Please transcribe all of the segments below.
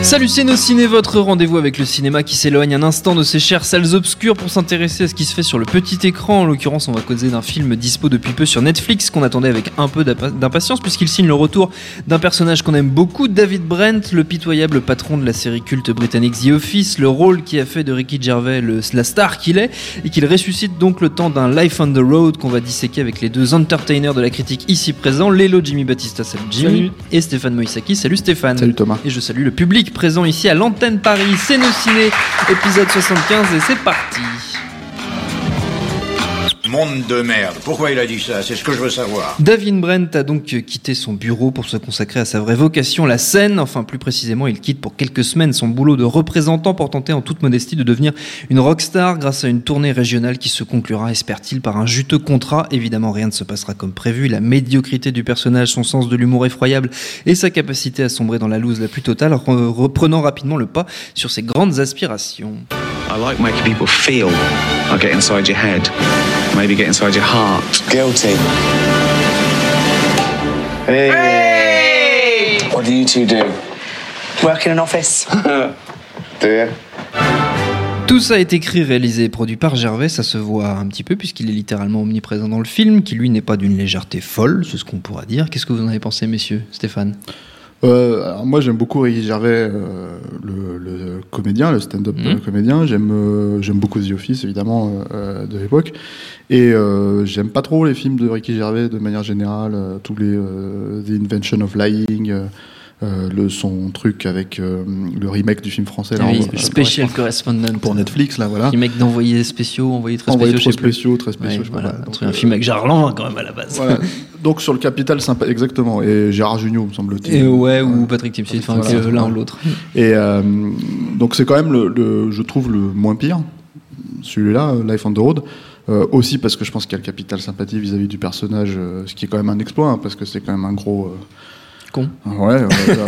Salut c'est nos ciné, votre rendez-vous avec le cinéma qui s'éloigne un instant de ses chères salles obscures pour s'intéresser à ce qui se fait sur le petit écran. En l'occurrence, on va causer d'un film dispo depuis peu sur Netflix qu'on attendait avec un peu d'impatience puisqu'il signe le retour d'un personnage qu'on aime beaucoup, David Brent, le pitoyable patron de la série culte britannique The Office, le rôle qui a fait de Ricky Gervais le, la star qu'il est et qu'il ressuscite donc le temps d'un Life on the Road qu'on va disséquer avec les deux entertainers de la critique ici présents, Lélo Jimmy Batista, salut Jimmy, et Stéphane Moïsaki, salut Stéphane. Salut Thomas. Et je salue le public présent ici à l'antenne Paris, c'est nos ciné, épisode 75 et c'est parti. Monde de merde. Pourquoi il a dit ça? C'est ce que je veux savoir. David Brent a donc quitté son bureau pour se consacrer à sa vraie vocation, la scène. Enfin, plus précisément, il quitte pour quelques semaines son boulot de représentant pour tenter en toute modestie de devenir une rockstar grâce à une tournée régionale qui se conclura, espère-t-il, par un juteux contrat. Évidemment, rien ne se passera comme prévu. La médiocrité du personnage, son sens de l'humour effroyable et sa capacité à sombrer dans la loose la plus totale, reprenant rapidement le pas sur ses grandes aspirations. I like making people feel I get inside your head, maybe get inside your heart. Guilty. Hey! What do you two do? Work in an office. Do you? Tout ça est écrit, réalisé et produit par Gervais, ça se voit un petit peu puisqu'il est littéralement omniprésent dans le film, qui lui n'est pas d'une légèreté folle, c'est ce qu'on pourra dire. Qu'est-ce que vous en avez pensé, messieurs Stéphane? Euh, alors moi j'aime beaucoup Ricky Gervais, euh, le, le, comédien, le stand-up Mhm. comédien. J'aime euh, j'aime beaucoup The Office évidemment euh, de l'époque. Et euh, j'aime pas trop les films de Ricky Gervais de manière générale, euh, tous les euh, The Invention of Lying, euh, le son truc avec euh, le remake du film français là, Oui, en- Special Correspondent. pour Netflix là voilà. Les mecs d'envoyer spéciaux, envoyer très Envoyé spéciaux, plus. spéciaux, très spéciaux. Ouais, je sais pas voilà, Donc, un euh, film avec Gérard Lanvin quand même à la base. voilà. Donc sur le capital sympa, exactement. Et Gérard Jugnot me semble-t-il. Et ouais, ou Patrick Timsit, enfin l'un voilà. ou l'autre. Et euh, donc c'est quand même le, le- je trouve le moins pire, celui-là, Life on the Road. Euh, aussi parce que je pense qu'il y a le capital sympathie vis-à-vis du personnage, euh, ce qui est quand même un exploit, hein, parce que c'est quand même un gros. euh, Con. Ouais,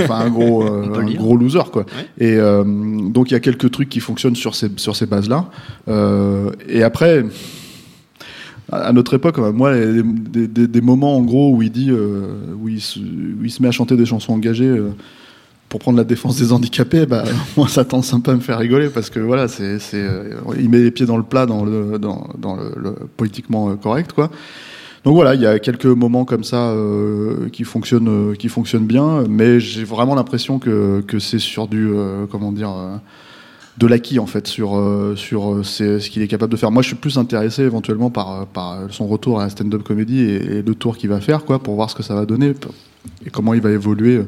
enfin un gros, euh, un dire. gros loser quoi. Ouais. Et euh, donc il y a quelques trucs qui fonctionnent sur ces sur ces bases là. et après, à notre époque, euh, moi, des, des- des moments en gros où il dit, euh, où, il se, où il se met à chanter des chansons engagées euh, pour prendre la défense des handicapés, bah, moi ça un peu à me faire rigoler parce que voilà, c'est, c'est, euh, il met les pieds dans le plat dans le, dans, dans le, le politiquement euh, correct quoi. Donc voilà, il y a quelques moments comme ça euh, qui fonctionnent, euh, qui fonctionnent bien, mais j'ai vraiment l'impression que, que c'est sur du, euh, comment dire, euh, de l'acquis en fait sur sur ce qu'il est capable de faire. Moi, je suis plus intéressé éventuellement par par son retour à la stand-up comédie et, et le tour qu'il va faire, quoi, pour voir ce que ça va donner et comment il va évoluer.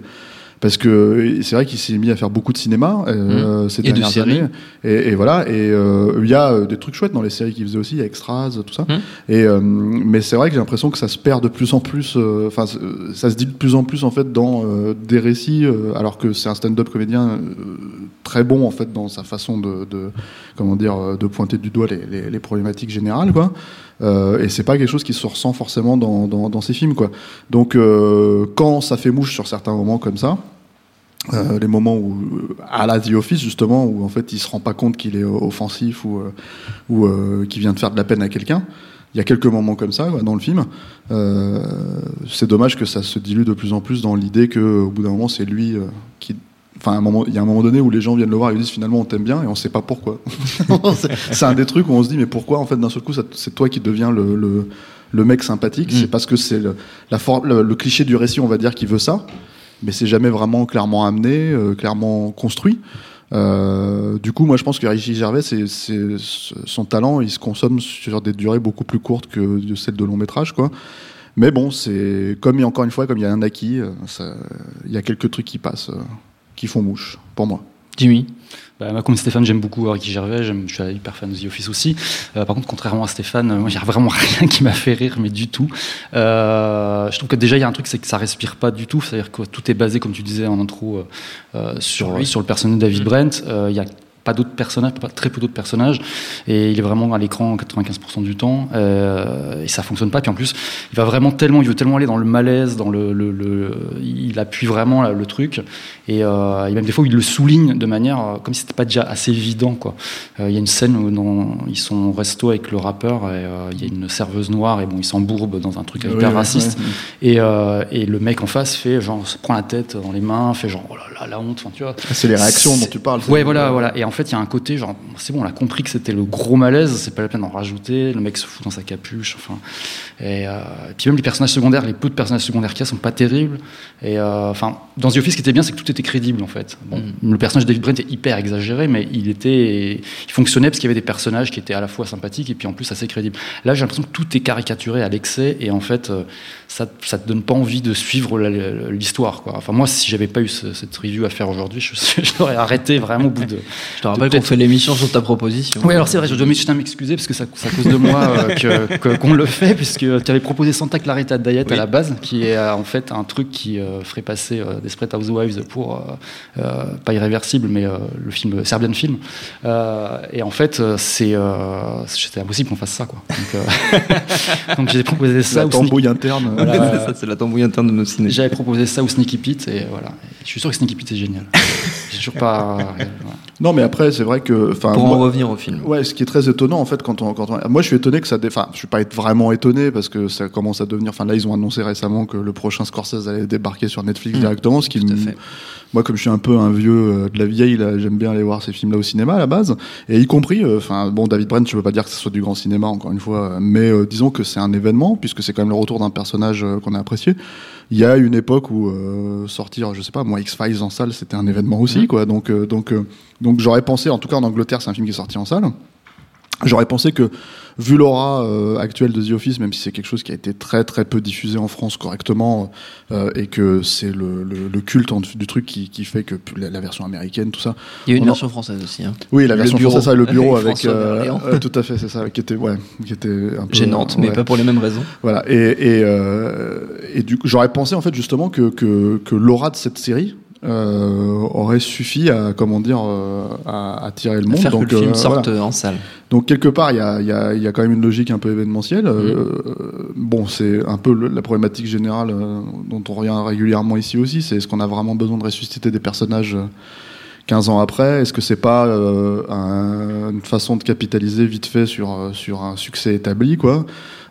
Euh, Parce que c'est vrai qu'il s'est mis à faire beaucoup de cinéma euh, ces Mmh. Et dernières années. Et, et voilà. Et euh, il y a euh, des trucs chouettes dans les séries qu'il faisait aussi, il y a Extras, tout ça. Mmh. Et euh, mais c'est vrai que j'ai l'impression que ça se perd de plus en plus. euh, Enfin, ça se dit de plus en plus en fait dans euh, des récits, euh, alors que c'est un stand-up comédien euh, très bon en fait dans sa façon de, de comment dire euh, de pointer du doigt les, les, les problématiques générales quoi. Euh, et c'est pas quelque chose qui se ressent forcément dans, dans, dans ces films quoi. Donc euh, quand ça fait mouche sur certains moments comme ça. euh, les moments où à la The Office justement où en fait il se rend pas compte qu'il est offensif ou ou euh, qu'il vient de faire de la peine à quelqu'un il y a quelques moments comme ça dans le film c'est dommage que ça se dilue de plus en plus dans l'idée que au bout d'un moment c'est lui qui Enfin, il y a un moment donné où les gens viennent le voir et lui disent finalement on t'aime bien et on sait pas pourquoi. c'est un des trucs où on se dit mais pourquoi en fait d'un seul coup c'est toi qui deviens le, le, le mec sympathique. Mm. C'est parce que c'est le, la for- le, le cliché du récit on va dire qui veut ça, mais c'est jamais vraiment clairement amené, euh, clairement construit. Euh, du coup, moi, je pense que Richie Gervais, c'est, son talent, il se consomme sur des durées beaucoup plus courtes que celles de long métrage, quoi. Mais bon, c'est comme il y a encore une fois, comme il y a un acquis, euh, il y a quelques trucs qui passent, qui font mouche, pour moi. Jimmy Bah, moi, comme Stéphane, j'aime beaucoup Ricky Gervais, j'aime- je suis hyper fan de The Office aussi. Euh, par contre, contrairement à Stéphane, euh, moi, il n'y a vraiment rien qui m'a fait rire, mais du tout. Euh, je trouve que déjà, il y a un truc, c'est que ça respire pas du tout. C'est-à-dire que tout est basé, comme tu disais en intro, sur, lui. sur le personnage de David Mm. Brent. Euh, Il y a pas d'autres personnages, pas très peu d'autres personnages, et il est vraiment à l'écran 95% du temps, euh, et ça fonctionne pas. Puis en plus, il va vraiment tellement, il veut tellement aller dans le malaise, dans le, le, le- il appuie vraiment là, le truc, et, euh, et même des fois il le souligne de manière euh, comme si c'était pas déjà assez évident quoi. Euh, Il y a une scène où dans- ils sont au resto avec le rappeur, et il y a une serveuse noire, et bon, ils s'embourbent dans un truc hyper raciste. Et, et le mec en face fait genre se prend la tête dans les mains, fait genre oh là là la honte, enfin tu vois. C'est les réactions dont tu parles. Ouais voilà voilà. Et en fait il y a un côté genre c'est bon on a compris que c'était le gros malaise, c'est pas la peine d'en rajouter. Le mec se fout dans sa capuche, enfin. Et, euh, et puis même les personnages secondaires, les peu de personnages secondaires qu'il y a sont pas terribles. Et euh, enfin dans The Office ce qui était bien c'est que tout était crédible en fait. Bon, Mm. le personnage de David Brent est hyper exagéré mais il était il fonctionnait parce qu'il y avait des personnages qui étaient à la fois sympathiques et puis en plus assez crédibles. Là j'ai l'impression que tout est caricaturé à l'excès et en fait euh, ça, ça te donne pas envie de suivre l'histoire. quoi. Enfin, moi, si j'avais pas eu ce- cette review à faire aujourd'hui, je, l'aurais arrêté vraiment au bout de. Je te rappelle qu'on fait l'émission sur ta proposition. Oui, alors c'est vrai, je dois m'excuser parce que ça- c'est à cause de moi euh, qu'on le fait, puisque tu avais proposé Santa Clarita Diet Oui. à la base, qui est euh, en fait un truc qui euh, ferait passer euh, Desperate Housewives pour, euh, pas irréversible, mais euh, le film, Serbian Film. Euh, et en fait, c'est euh, c'était impossible qu'on fasse ça. Quoi. Donc, euh, donc j'ai proposé ça. La tambouille interne. Voilà. c'est ça, c'est la tambouille interne de nos ciné. J'avais proposé ça au Sneaky Pete et voilà. Et je suis sûr que Sneaky Pete est génial. J'ai toujours pas. voilà. Non, mais après, c'est vrai que. Pour en moi- revenir au film. Ouais, ce qui est très étonnant en fait quand on, quand on- moi je suis étonné que ça, enfin je suis pas être vraiment étonné parce que ça commence à devenir, enfin là ils ont annoncé récemment que le prochain Scorsese allait débarquer sur Netflix Mmh, directement, ce qui tout à me- fait. moi comme je suis un peu un vieux euh, de la vieille, j'aime bien aller voir ces films là au cinéma à la base et y compris, euh, enfin bon David Brent, je veux pas dire que ce soit du grand cinéma encore une fois, euh, mais euh, disons que c'est un événement puisque c'est quand même le retour d'un personnage qu'on a apprécié. Il y a une époque où euh, sortir, je sais pas, moi X Files en salle, c'était un événement aussi Mmh. quoi, donc euh, donc euh, donc j'aurais pensé, en tout cas en Angleterre, c'est un film qui est sorti en salle. J'aurais pensé que, vu l'aura euh, actuelle de The Office, même si c'est quelque chose qui a été très très peu diffusé en France correctement, euh, et que c'est le, le, le culte en- du truc qui, qui fait que la, la version américaine, tout ça. Il y a une version française aussi. hein. Oui, la Le version bureau. française, ça, le bureau Avec avec. Euh, tout à fait, c'est ça, qui était, ouais, qui était un peu. Gênante, mais pas pour les mêmes raisons. Voilà. Et, et, euh, et du coup, j'aurais pensé en fait justement que, que, que l'aura de cette série euh, aurait suffi à comment dire euh, à attirer le monde. Faire Donc, que le film euh, sorte voilà. en salle. Donc quelque part, il y a, il y, a, y a quand même une logique un peu événementielle. Euh, Mm. bon, c'est un peu le- la problématique générale dont on revient régulièrement ici aussi. C'est est-ce qu'on a vraiment besoin de ressusciter des personnages euh, 15 ans après? Est-ce que c'est pas un- une façon de capitaliser vite fait sur, sur un succès établi, quoi?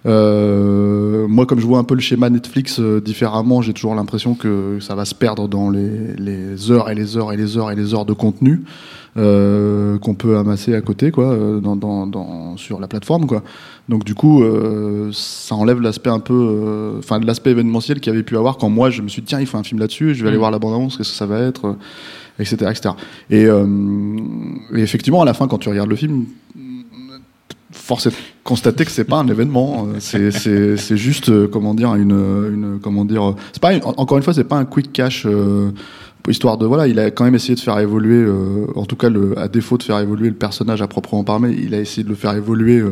Euh, moi, comme je vois un peu le schéma Netflix euh, différemment, j'ai toujours l'impression que ça va se perdre dans les, les heures et les heures et les heures et les heures de contenu euh, qu'on peut amasser à côté, quoi, dans, dans, dans- sur la plateforme, quoi. Donc du coup, ça enlève l'aspect un peu, enfin l'aspect événementiel qu'il y avait pu avoir quand moi je me suis dit tiens, il faut un film là-dessus, je vais aller Mm. voir la bande-annonce, qu'est-ce que ça va être, etc., etc. Et, et effectivement, à la fin, quand tu regardes le film, force est de constater que c'est pas un événement. euh, C'est c'est c'est juste euh, comment dire une une comment dire. euh, C'est pas une- encore une fois, c'est pas un quick cash. euh, histoire de voilà, il a quand même essayé de faire évoluer, euh, en tout cas le, à défaut de faire évoluer le personnage à proprement parler, il a essayé de le faire évoluer euh,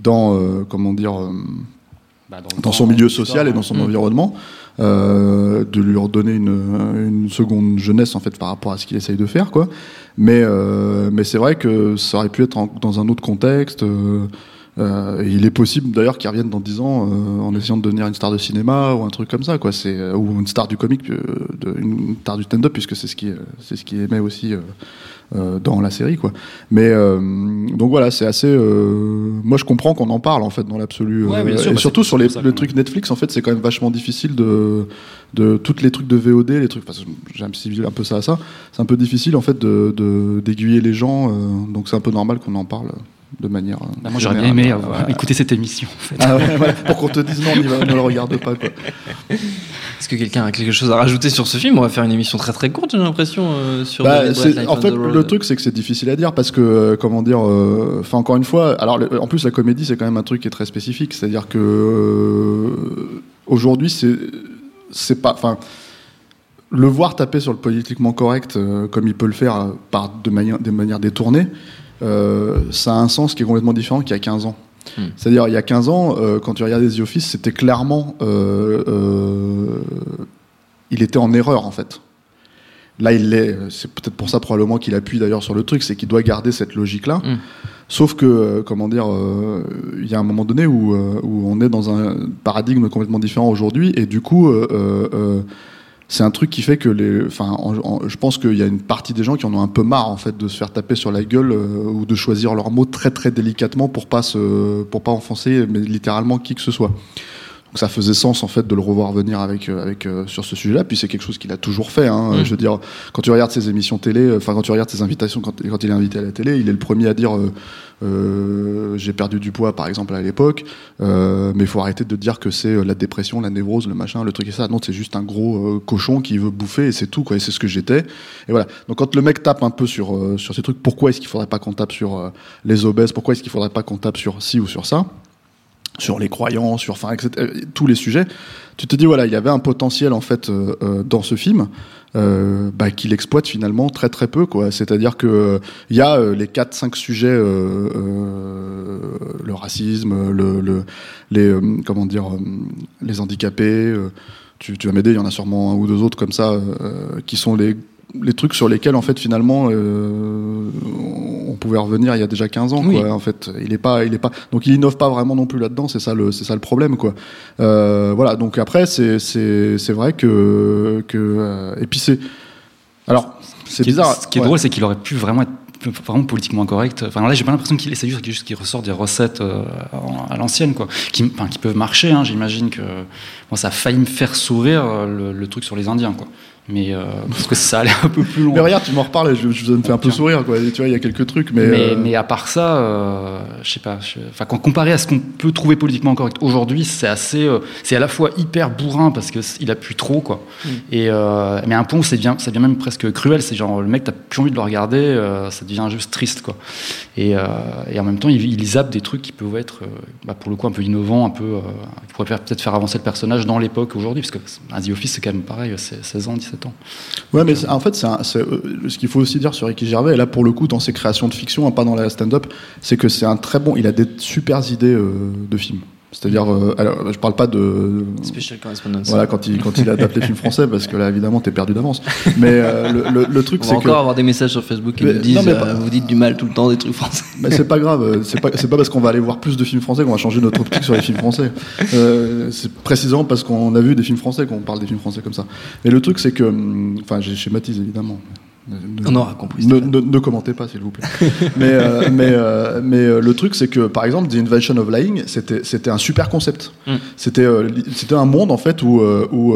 dans euh, comment dire euh, Bah, dans son milieu social et dans son Mm. environnement, euh, de lui redonner une, une seconde jeunesse en fait par rapport à ce qu'il essaye de faire quoi. Mais euh, mais c'est vrai que ça aurait pu être dans un autre contexte. Euh, et il est possible d'ailleurs qu'il revienne dans 10 ans euh, en essayant de devenir une star de cinéma ou un truc comme ça quoi. C'est euh, ou une star du comique, de, une star du stand-up puisque c'est ce qui c'est ce qui aimait aussi. dans la série quoi mais donc voilà c'est assez moi je comprends qu'on en parle en fait dans l'absolu Ouais, et bah, surtout sur les, pour ça le truc Netflix en fait c'est quand même vachement difficile de de toutes les trucs de VOD les trucs parce que j'ai un peu ça à ça c'est un peu difficile en fait de d'aiguiller les gens donc c'est un peu normal qu'on en parle de manière euh, Bah, moi j'aurais bien aimé écouter cette émission. En fait. Ah ouais, voilà, pour qu'on te dise non, on va, ne le regarde pas. Est-ce que quelqu'un a quelque chose à rajouter sur ce film? On va faire une émission très très courte, j'ai l'impression, euh, sur Bah, en fait, le truc, c'est que c'est difficile à dire parce que, euh, comment dire, euh, enfin, encore une fois, alors, le- en plus, la comédie, c'est quand même un truc qui est très spécifique. C'est-à-dire que, euh, aujourd'hui, c'est, c'est pas, enfin, le voir taper sur le politiquement correct, euh, comme il peut le faire euh, par de manière, détournées, euh, ça a un sens qui est complètement différent qu'il y a 15 ans. Hmm. C'est-à-dire, il y a 15 ans, euh, quand tu regardais The Office, c'était clairement. euh, il était en erreur, en fait. là il l'est. C'est peut-être pour ça probablement qu'il appuie d'ailleurs sur le truc, c'est qu'il doit garder cette logique-là. Mm. Sauf que, comment dire, il y a un moment donné où, où on est dans un paradigme complètement différent aujourd'hui, et du coup, c'est un truc qui fait que les, enfin, en- en- je pense qu'il y a une partie des gens qui en ont un peu marre en fait de se faire taper sur la gueule euh, ou de choisir leurs mots très très délicatement pour pas se, pour pas enfoncer, mais littéralement qui que ce soit. Donc ça faisait sens en fait de le revoir venir avec euh, avec euh, sur ce sujet-là. Puis c'est quelque chose qu'il a toujours fait. Hein. Mm. Je veux dire, quand tu regardes ses émissions télé, euh, enfin quand tu regardes ses invitations, quand, quand il est invité à la télé, il est le premier à dire euh, euh, j'ai perdu du poids par exemple à l'époque, euh, mais il faut arrêter de dire que c'est la dépression, la névrose, le machin, le truc et ça. Non, c'est juste un gros cochon qui veut bouffer et c'est tout quoi. Et c'est ce que j'étais. Et voilà. Donc quand le mec tape un peu sur euh, sur ces trucs, pourquoi est-ce qu'il faudrait pas qu'on tape sur les obèses? Pourquoi est-ce qu'il faudrait pas qu'on tape sur ci ou sur ça? Sur les croyants, sur enfin euh, tous les sujets. Tu te dis voilà, il y avait un potentiel en fait euh, euh, dans ce film euh, bah, qu'il exploite finalement très très peu quoi. C'est-à-dire que euh, il y a euh, les quatre cinq sujets euh, euh, le racisme, le, le les euh, comment dire euh, les handicapés. euh, tu, tu vas m'aider, il y en a sûrement un ou deux autres comme ça euh, qui sont les les trucs sur lesquels en fait finalement euh, pouvait revenir il y a déjà 15 ans Oui. quoi en fait il est pas il est pas donc il innove pas vraiment non plus là-dedans c'est ça le c'est ça le problème quoi euh, voilà donc après c'est c'est c'est vrai que que euh, et puis c'est alors c'est Ce qui est- bizarre Ce qui est ouais. drôle, c'est qu'il aurait pu vraiment être vraiment politiquement incorrect. Enfin là, j'ai pas l'impression qu'il essaie juste, qu'il ressort des recettes euh, à l'ancienne, quoi, qui, enfin, qui peuvent marcher. Hein, J'imagine que moi, ça a failli me faire sourire le, le truc sur les Indiens, quoi. Mais euh, parce que ça allait un peu plus loin. mais regarde tu m'en reparles et je, je, me fait un peu sourire quoi Et tu vois il y a quelques trucs mais Mais, euh, mais à part ça, euh, je sais pas. Enfin, quand comparé à ce qu'on peut trouver politiquement correct aujourd'hui, c'est assez, euh, c'est à la fois hyper bourrin parce que il appuie trop, quoi. Et euh, mais un point où ça devient, ça devient même presque cruel. C'est genre le mec, t'as plus envie de le regarder, ça devient juste triste, quoi. Et, et en même temps, il, il zappe des trucs qui peuvent être, bah, pour le coup, un peu innovants, un peu, qui pourraient peut-être faire avancer le personnage dans l'époque aujourd'hui, parce que un The Office, c'est quand même pareil, c'est 16 ans, 17 Ouais, mais en fait, un- euh, ce qu'il faut aussi dire sur Ricky Gervais, et là pour le coup, dans ses créations de fiction, pas dans la stand-up, c'est que c'est un très bon. Il a des super idées euh, de films. C'est-à-dire, euh, alors, je parle pas de. Special correspondence. Voilà, quand il, quand il adapte les films français, parce que là, évidemment, t'es perdu d'avance. Mais euh, le, le, le truc, On va c'est encore que. avoir des messages sur Facebook qui Mais- nous disent non, mais pas- euh, vous dites du mal tout le temps des trucs français. Mais c'est pas grave, euh, c'est pas, c'est pas parce qu'on va aller voir plus de films français qu'on va changer notre optique sur les films français. C'est précisément parce qu'on a vu des films français qu'on parle des films français comme ça. Mais le truc, c'est que. hum, Enfin, j'ai schématise évidemment. Ne- On aura compris. Ne, Stéphane. ne, ne commentez pas, s'il vous plaît. mais euh, mais, euh, mais euh, le truc, c'est que, par exemple, The Invention of Lying, c'était c'était un super concept. Mm. C'était un monde, en fait, où. où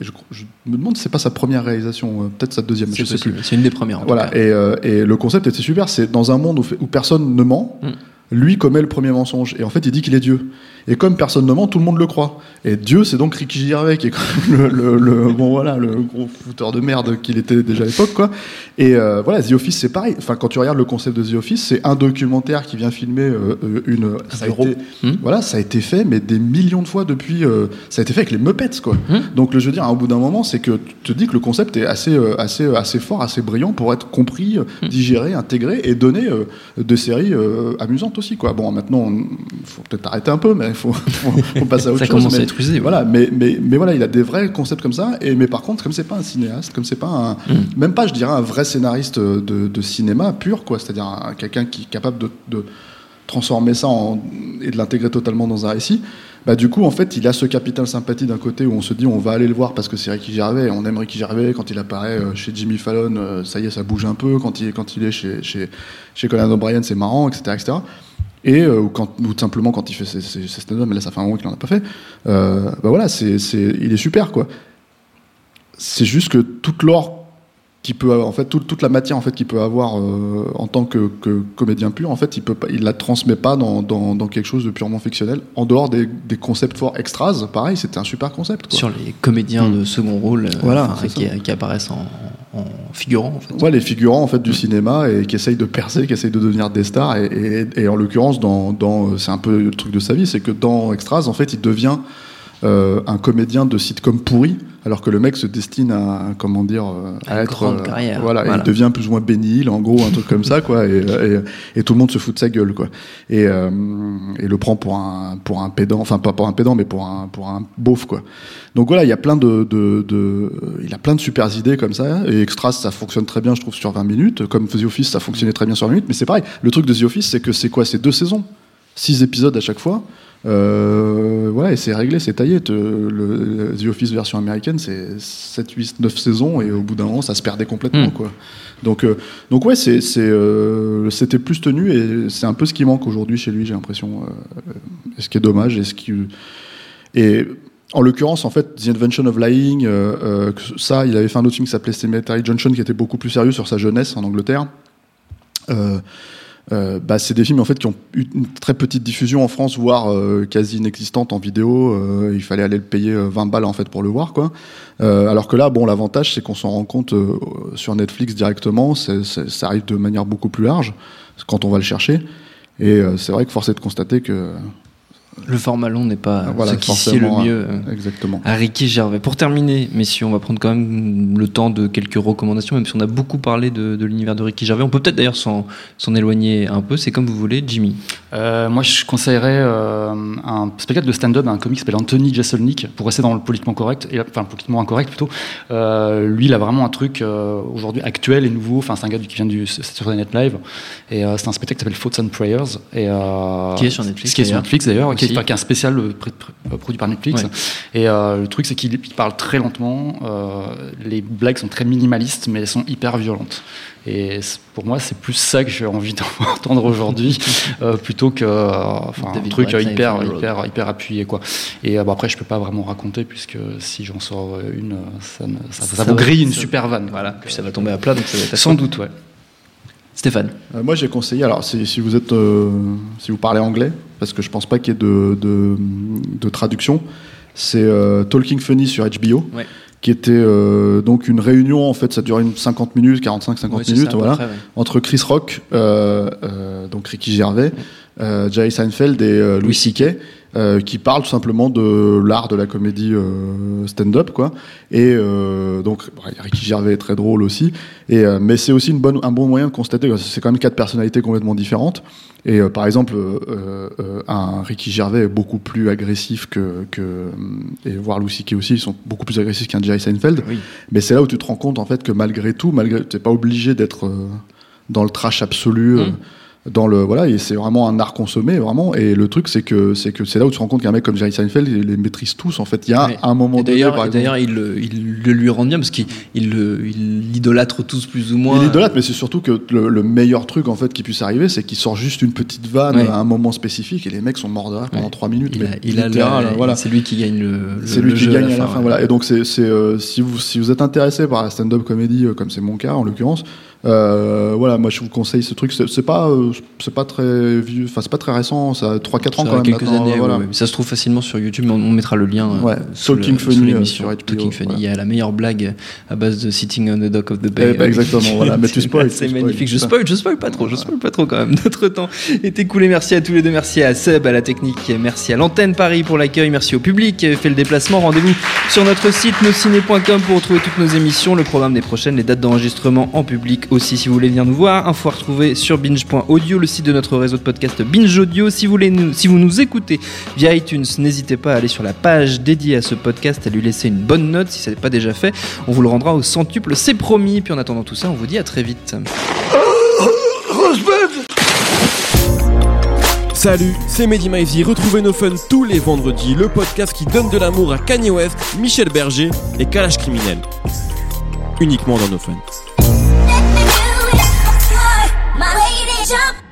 je, je me demande si c'est pas sa première réalisation, peut-être sa deuxième, je C'est sais plus. C'est une des premières. en tout Voilà, cas. et, et le concept était super. C'est dans un monde où personne ne ment, Mm. Lui commet le premier mensonge. Et en fait, il dit qu'il est Dieu. Et comme personne ne ment, tout le monde le croit. Et Dieu, c'est donc Ricky Gervais, qui est quand même le, le, le- bon, voilà, le gros fouteur de merde qu'il était déjà à l'époque, quoi. Et euh, voilà, The Office, c'est pareil. Enfin, quand tu regardes le concept de The Office, c'est un documentaire qui vient filmer euh, euh, une. Ça a été, Hmm. Voilà, ça a été fait, mais des millions de fois depuis. euh, ça a été fait avec les Muppets, quoi. Hmm. Donc, le, je veux dire, au bout d'un moment, c'est que tu te dis que le concept est assez, assez, assez fort, assez brillant pour être compris, Hmm. digéré, intégré et donner des séries amusantes aussi, quoi. Bon, maintenant, il faut peut-être arrêter un peu, mais il faut, faut, faut passer à autre Ça chose. commence mais- à être usé. voilà, mais, mais, mais voilà, il a des vrais concepts comme ça. Et mais par contre, comme c'est pas un cinéaste, comme c'est pas un, Mm. même pas, je dirais, un vrai scénariste de, de cinéma pur, quoi. C'est-à-dire un- quelqu'un qui est capable de, de transformer ça en, et de l'intégrer totalement dans un récit. Bah, du coup, en fait, il a ce capital sympathie d'un côté où on se dit on va aller le voir parce que c'est Ricky Gervais, on aime Ricky Gervais. Quand il apparaît euh, chez Jimmy Fallon, euh, ça y est, ça bouge un peu. Quand il, quand il est chez, chez, chez Conan O'Brien, c'est marrant, etc. etc. Et euh, ou, quand, ou simplement quand il fait ses, ses, ses stand-up, mais là ça fait un moment qu'il n'en a pas fait, euh, bah voilà, c'est, il est super quoi. C'est juste que toute l'or qui peut, en fait, toute, toute la matière en fait qu'il peut avoir euh, en tant que, que comédien pur, en fait, il peut pas, il la transmet pas dans, dans, dans quelque chose de purement fictionnel, en dehors des, des concepts forts extras. Pareil, c'était un super concept. Quoi. Sur les comédiens de second rôle euh, Voilà, qui apparaissent en, en figurant en fait. Ouais, les figurants en fait du cinéma et qui essayent de percer, qui essayent de devenir des stars. Et, et- et en l'occurrence, dans, dans c'est un peu le truc de sa vie, c'est que dans Extras, en fait, il devient euh, un comédien de sitcom pourri, alors que le mec se destine à, comment dire, euh, À à être. grande carrière. Voilà, Voilà. il devient plus ou moins bénil, en gros, un truc comme ça, quoi, et, et, et tout le monde se fout de sa gueule, quoi. Et, euh, et le prend pour un, pour un pédant, enfin, pas pour un pédant, mais pour un, pour un beauf, quoi. Donc voilà, il y a plein de, de, de- il a plein de super idées comme ça. Et Extras, ça fonctionne très bien, je trouve, sur 20 minutes. Comme The Office, ça fonctionnait très bien sur 20 minutes. Mais c'est pareil. Le truc de The Office, c'est que c'est quoi? C'est deux saisons, six épisodes à chaque fois. Euh, voilà, et c'est réglé, c'est taillé. Te- le, The Office version américaine, c'est 7, 8, 9 saisons, et au bout d'un moment, ça se perdait complètement, Mm. quoi. Donc, euh, donc ouais, c'est, euh, c'était plus tenu, et c'est un peu ce qui manque aujourd'hui chez lui, j'ai l'impression. euh, ce qui est dommage, et ce qui. Et en l'occurrence, en fait, The Invention of Lying, euh, ça, il avait fait un autre film qui s'appelait Cemetery Junction, qui était beaucoup plus sérieux sur sa jeunesse en Angleterre. Euh, euh, bah, c'est des films en fait qui ont eu une très petite diffusion en France, voire euh, quasi inexistante en vidéo. Euh, il fallait aller le payer euh, 20 balles en fait pour le voir, quoi. Euh, alors que là, bon, l'avantage c'est qu'on s'en rend compte euh, sur Netflix directement. C'est- ça arrive de manière beaucoup plus large quand on va le chercher. Et euh, c'est vrai que force est de constater que Le format long n'est pas voilà, ce qui sied le mieux. euh, exactement. à Ricky Gervais. Pour terminer, messieurs, on va prendre quand même le temps de quelques recommandations, même si on a beaucoup parlé de, de l'univers de Ricky Gervais. On peut peut-être d'ailleurs s'en éloigner un peu, c'est comme vous voulez, Jimmy. Euh, moi, je conseillerais euh, un spectacle de stand-up, un comique qui s'appelle Anthony Jeselnik, pour rester dans le politiquement correct, et, enfin politiquement incorrect plutôt. Euh, lui, il a vraiment un truc euh, aujourd'hui actuel et nouveau. Enfin, c'est un gars du- qui vient du Saturday Night Live, et euh, c'est un spectacle qui s'appelle Thoughts and Prayers, et euh, Qui est sur Netflix, qui est sur. Netflix d'ailleurs, qui est, qui est un spécial euh, euh, produit par Netflix. Ouais. Et euh, le truc, c'est qu'il il parle très lentement. euh, les blagues sont très minimalistes, mais elles sont hyper violentes. Et pour moi, c'est plus ça que j'ai envie d'entendre aujourd'hui, euh, plutôt que euh, enfin, un truc hyper, hyper, hyper appuyé. Quoi. Et euh, bon, après, je peux pas vraiment raconter, puisque si j'en sors une, ça, me- ça, ça Ça vous va- grille une super vanne. Voilà, puis ça va tomber à plat, donc ça va être Sans doute, ouais. Stéphane. Euh, moi, j'ai conseillé. Alors, si, si vous êtes, euh, si vous parlez anglais, parce que je pense pas qu'il y ait de, de, de traduction, c'est euh, Talking Funny sur HBO, Ouais. qui était euh, donc une réunion. En fait, ça dure une 50 minutes, 45-50 Ouais, c'est minutes, ça, voilà, près, ouais. entre Chris Rock, euh, donc Ricky Gervais, Jerry Seinfeld et Louis C.K. euh, qui parlent tout simplement de l'art de la comédie euh, stand-up, quoi. Et euh, donc ouais, Ricky Gervais est très drôle aussi. Et euh, mais c'est aussi une bonne, un bon moyen de constater que c'est quand même quatre personnalités complètement différentes. Et euh, par exemple, euh, un Ricky Gervais est beaucoup plus agressif que, que et voire Louis C.K. aussi, ils sont beaucoup plus agressifs qu'un Jerry Seinfeld. Oui. Mais c'est là où tu te rends compte en fait que malgré tout, malgré, t'es pas obligé d'être dans le trash absolu. Mm. Dans le voilà et c'est vraiment un art consommé vraiment et le truc c'est que c'est que c'est là où tu te rends compte qu'un mec comme Jerry Seinfeld il les maîtrise tous en fait il y a Ouais. un moment Et donné d'ailleurs, il, le- il le lui rend bien parce qu'il il l'idolâtre tous plus ou moins. il idolâtre mais c'est surtout que le, le meilleur truc en fait qui puisse arriver c'est qu'il sort juste une petite vanne Ouais. à un moment spécifique et les mecs sont morts de rire pendant trois minutes Il a, il le- voilà C'est lui qui gagne le, c'est le lui qui jeu gagne à la fin, ouais. voilà et donc c'est c'est, euh, si vous si vous êtes intéressé par la stand-up comédie euh, comme c'est mon cas en l'occurrence euh, voilà moi je vous conseille ce truc c'est pas euh, c'est pas très vieux enfin c'est pas très récent ça a 3 4 ans quand même quelques maintenant, années, voilà. ouais, ouais. ça se trouve facilement sur YouTube, mais on, on mettra le lien. euh, Ouais, sous Talking le- Funny, sous euh, l'émission. sur HBO, Talking Funny. Il y a la meilleure blague à base de Sitting on the Dock of the Bay. Ben, exactement, voilà. Mais tu spoil, C'est magnifique. Je spoil, je spoil pas trop, je spoil pas trop quand même. Notre temps est écoulé. Merci à tous les deux. Merci à Seb, à la technique. Merci à l'antenne Paris pour l'accueil. Merci au public qui avait fait le déplacement. Rendez-vous sur notre site nosciné.com pour retrouver toutes nos émissions, le programme des prochaines, les dates d'enregistrement en public aussi si vous voulez venir nous voir. Info à retrouver sur binge.audio, le site de notre réseau de podcast Binge Audio. Si vous, voulez nous, si vous nous écoutez via iTunes, n'hésitez pas à aller sur la page dédiée à ce podcast, à lui laisser une bonne note si ce n'est pas déjà fait. On vous le rendra au centuple, c'est promis. Puis en attendant tout ça, on vous dit à très vite. Salut, c'est Mehdi Maizy. Retrouvez nos fun tous les vendredis, le podcast qui donne de l'amour à Kanye West, Michel Berger et Kalash Criminel. Uniquement dans nos fun. Jump